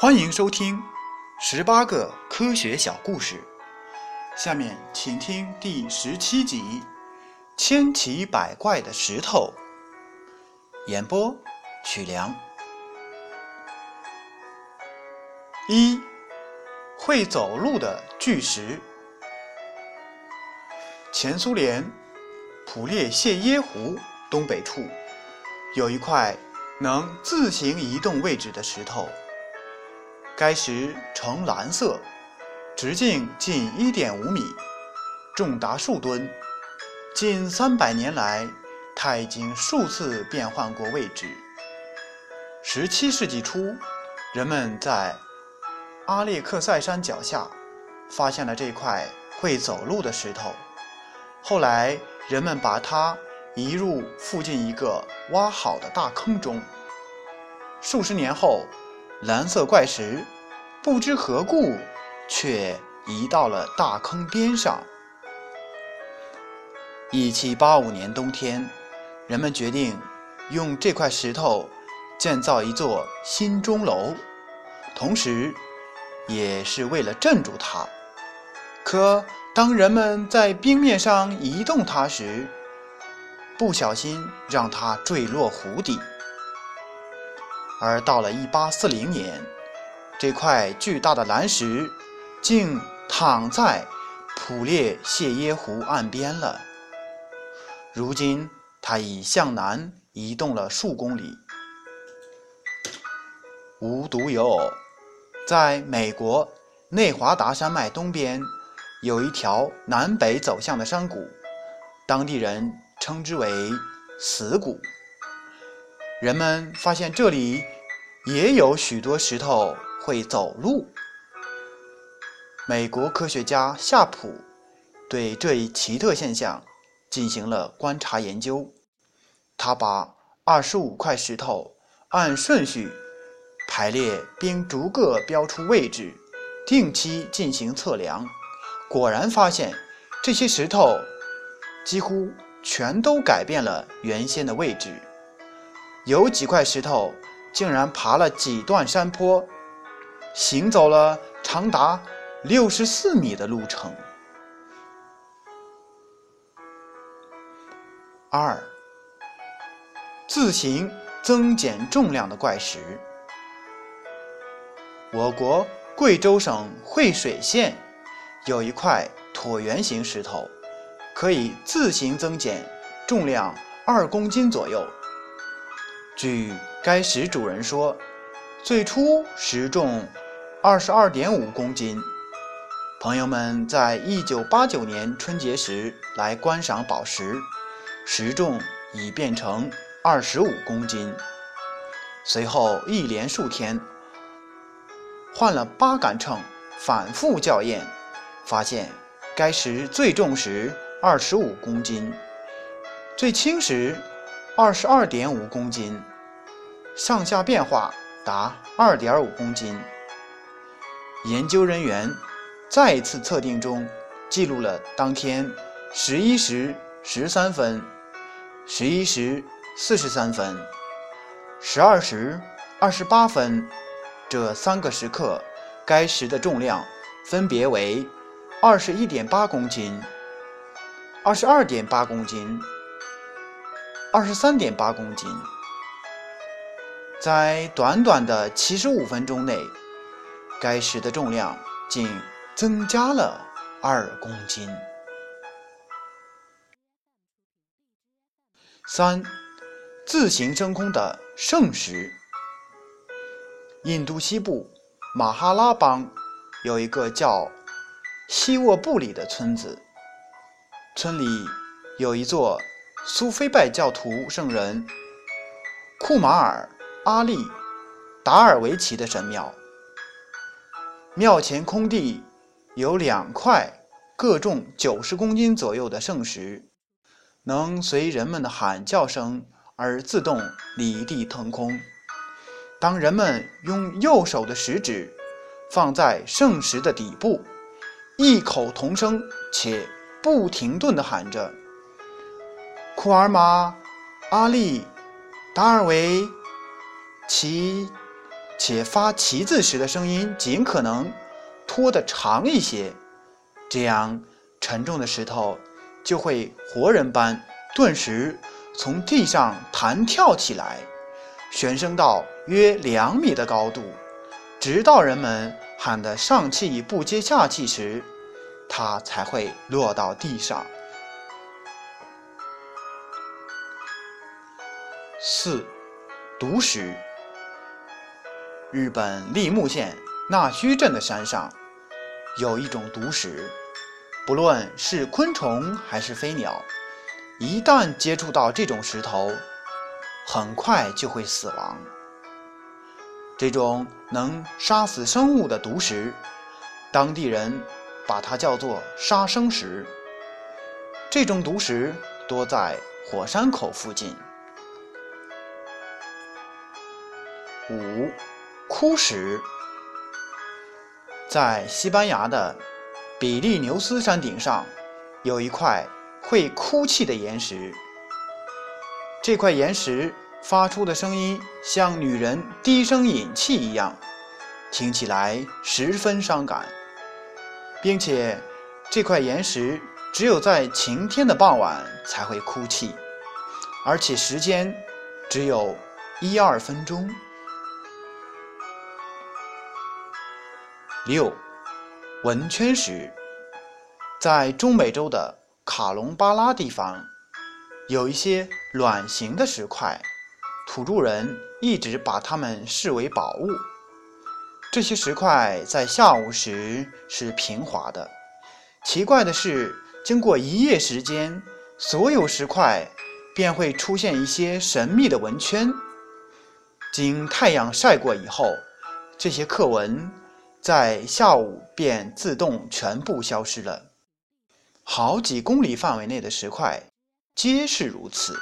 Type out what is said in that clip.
欢迎收听十八个科学小故事。下面请听第十七集《千奇百怪的石头》。演播：曲良。一会走路的巨石。前苏联普列谢耶湖东北处有一块能自行移动位置的石头。该石呈蓝色，直径近一点五米，重达数吨。近三百年来，它已经数次变换过位置。十七世纪初，人们在阿列克塞山脚下发现了这块会走路的石头。后来，人们把它移入附近一个挖好的大坑中。数十年后。蓝色怪石不知何故，却移到了大坑边上。一七八五年冬天，人们决定用这块石头建造一座新钟楼，同时，也是为了镇住它。可当人们在冰面上移动它时，不小心让它坠落湖底。而到了1840年，这块巨大的蓝石竟躺在普列谢耶湖岸边了。如今，它已向南移动了数公里。无独有偶，在美国内华达山脉东边，有一条南北走向的山谷，当地人称之为“死谷”。人们发现这里也有许多石头会走路。美国科学家夏普对这一奇特现象进行了观察研究。他把二十五块石头按顺序排列，并逐个标出位置，定期进行测量。果然发现，这些石头几乎全都改变了原先的位置。有几块石头竟然爬了几段山坡，行走了长达六十四米的路程。二，自行增减重量的怪石。我国贵州省惠水县有一块椭圆形石头，可以自行增减重量二公斤左右。据该石主人说，最初石重二十二点五公斤。朋友们在一九八九年春节时来观赏宝石，石重已变成二十五公斤。随后一连数天，换了八杆秤，反复校验，发现该石最重时二十五公斤，最轻时。二十二点五公斤，上下变化达二点五公斤。研究人员再次测定中记录了当天十一时十三分、十一时四十三分、十二时二十八分这三个时刻，该石的重量分别为二十一点八公斤、二十二点八公斤。二十三点八公斤，在短短的七十五分钟内，该石的重量竟增加了二公斤。三，自行升空的圣石。印度西部马哈拉邦有一个叫西沃布里的村子，村里有一座。苏菲拜教徒圣人库马尔阿利达尔维奇的神庙，庙前空地有两块各重九十公斤左右的圣石，能随人们的喊叫声而自动离地腾空。当人们用右手的食指放在圣石的底部，异口同声且不停顿地喊着。库尔玛、阿利、达尔维其、且发“奇”字时的声音尽可能拖得长一些，这样沉重的石头就会活人般顿时从地上弹跳起来，旋升到约两米的高度，直到人们喊得上气不接下气时，它才会落到地上。四，毒石。日本立木县那须镇的山上，有一种毒石，不论是昆虫还是飞鸟，一旦接触到这种石头，很快就会死亡。这种能杀死生物的毒石，当地人把它叫做“杀生石”。这种毒石多在火山口附近。五。枯石在西班牙的比利牛斯山顶上，有一块会哭泣的岩石。这块岩石发出的声音像女人低声饮气一样，听起来十分伤感，并且这块岩石只有在晴天的傍晚才会哭泣，而且时间只有一二分钟。六，文圈石，在中美洲的卡隆巴拉地方，有一些卵形的石块，土著人一直把它们视为宝物。这些石块在下午时是平滑的，奇怪的是，经过一夜时间，所有石块便会出现一些神秘的纹圈。经太阳晒过以后，这些刻纹。在下午便自动全部消失了。好几公里范围内的石块皆是如此。